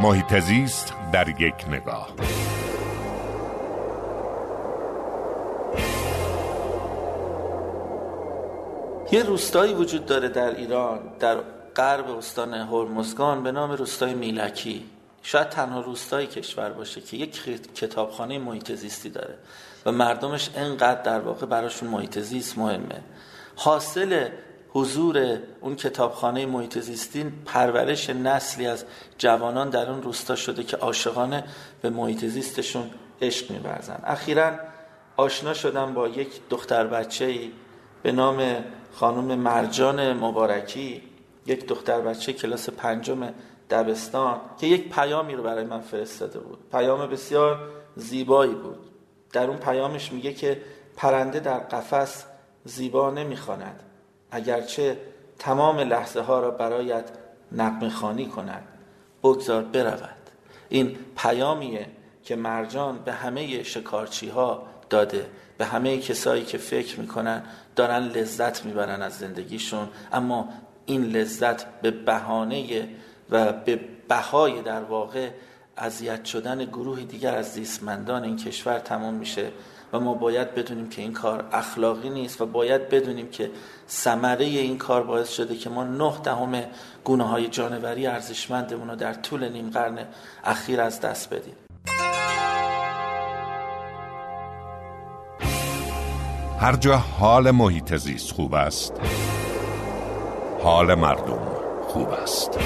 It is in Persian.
محیط زیست در یک نگاه. یه روستایی وجود داره در ایران در غرب استان هرمزگان به نام روستای میلکی. شاید تنها روستای کشور باشه که یک کتابخانه محیط زیستی داره و مردمش انقدر در واقع براشون محیط زیست مهمه. حاصل حضور اون کتابخانه محیط زیستی پرورش نسلی از جوانان در اون روستا شده که عاشقانه به محیط زیستشون عشق می‌ورزن. اخیرا آشنا شدم با یک دختر بچه به نام خانم مرجان مبارکی یک دختر بچه کلاس پنجم دبستان که یک پیامی رو برای من فرستاده بود. پیام بسیار زیبایی بود. در اون پیامش میگه که پرنده در قفس زیبا نمی‌خواند. اگرچه تمام لحظه ها را برایت نقم خانی کند بگذار برود. این پیامیه که مرجان به همه شکارچی ها داده به همه کسایی که فکر می‌کنن دارن لذت می‌برن از زندگیشون اما این لذت به بهانه و به بهای در واقع اذیت شدن گروهی دیگر از زیستمندان این کشور تمام میشه و ما باید بدونیم که این کار اخلاقی نیست و باید بدونیم که ثمره این کار باعث شده که ما نه دهم گونه های جانوری ارزشمندمون رو در طول نیم قرن اخیر از دست بدیم. هر جا حال محیط زیست خوب است حال مردم خوب است.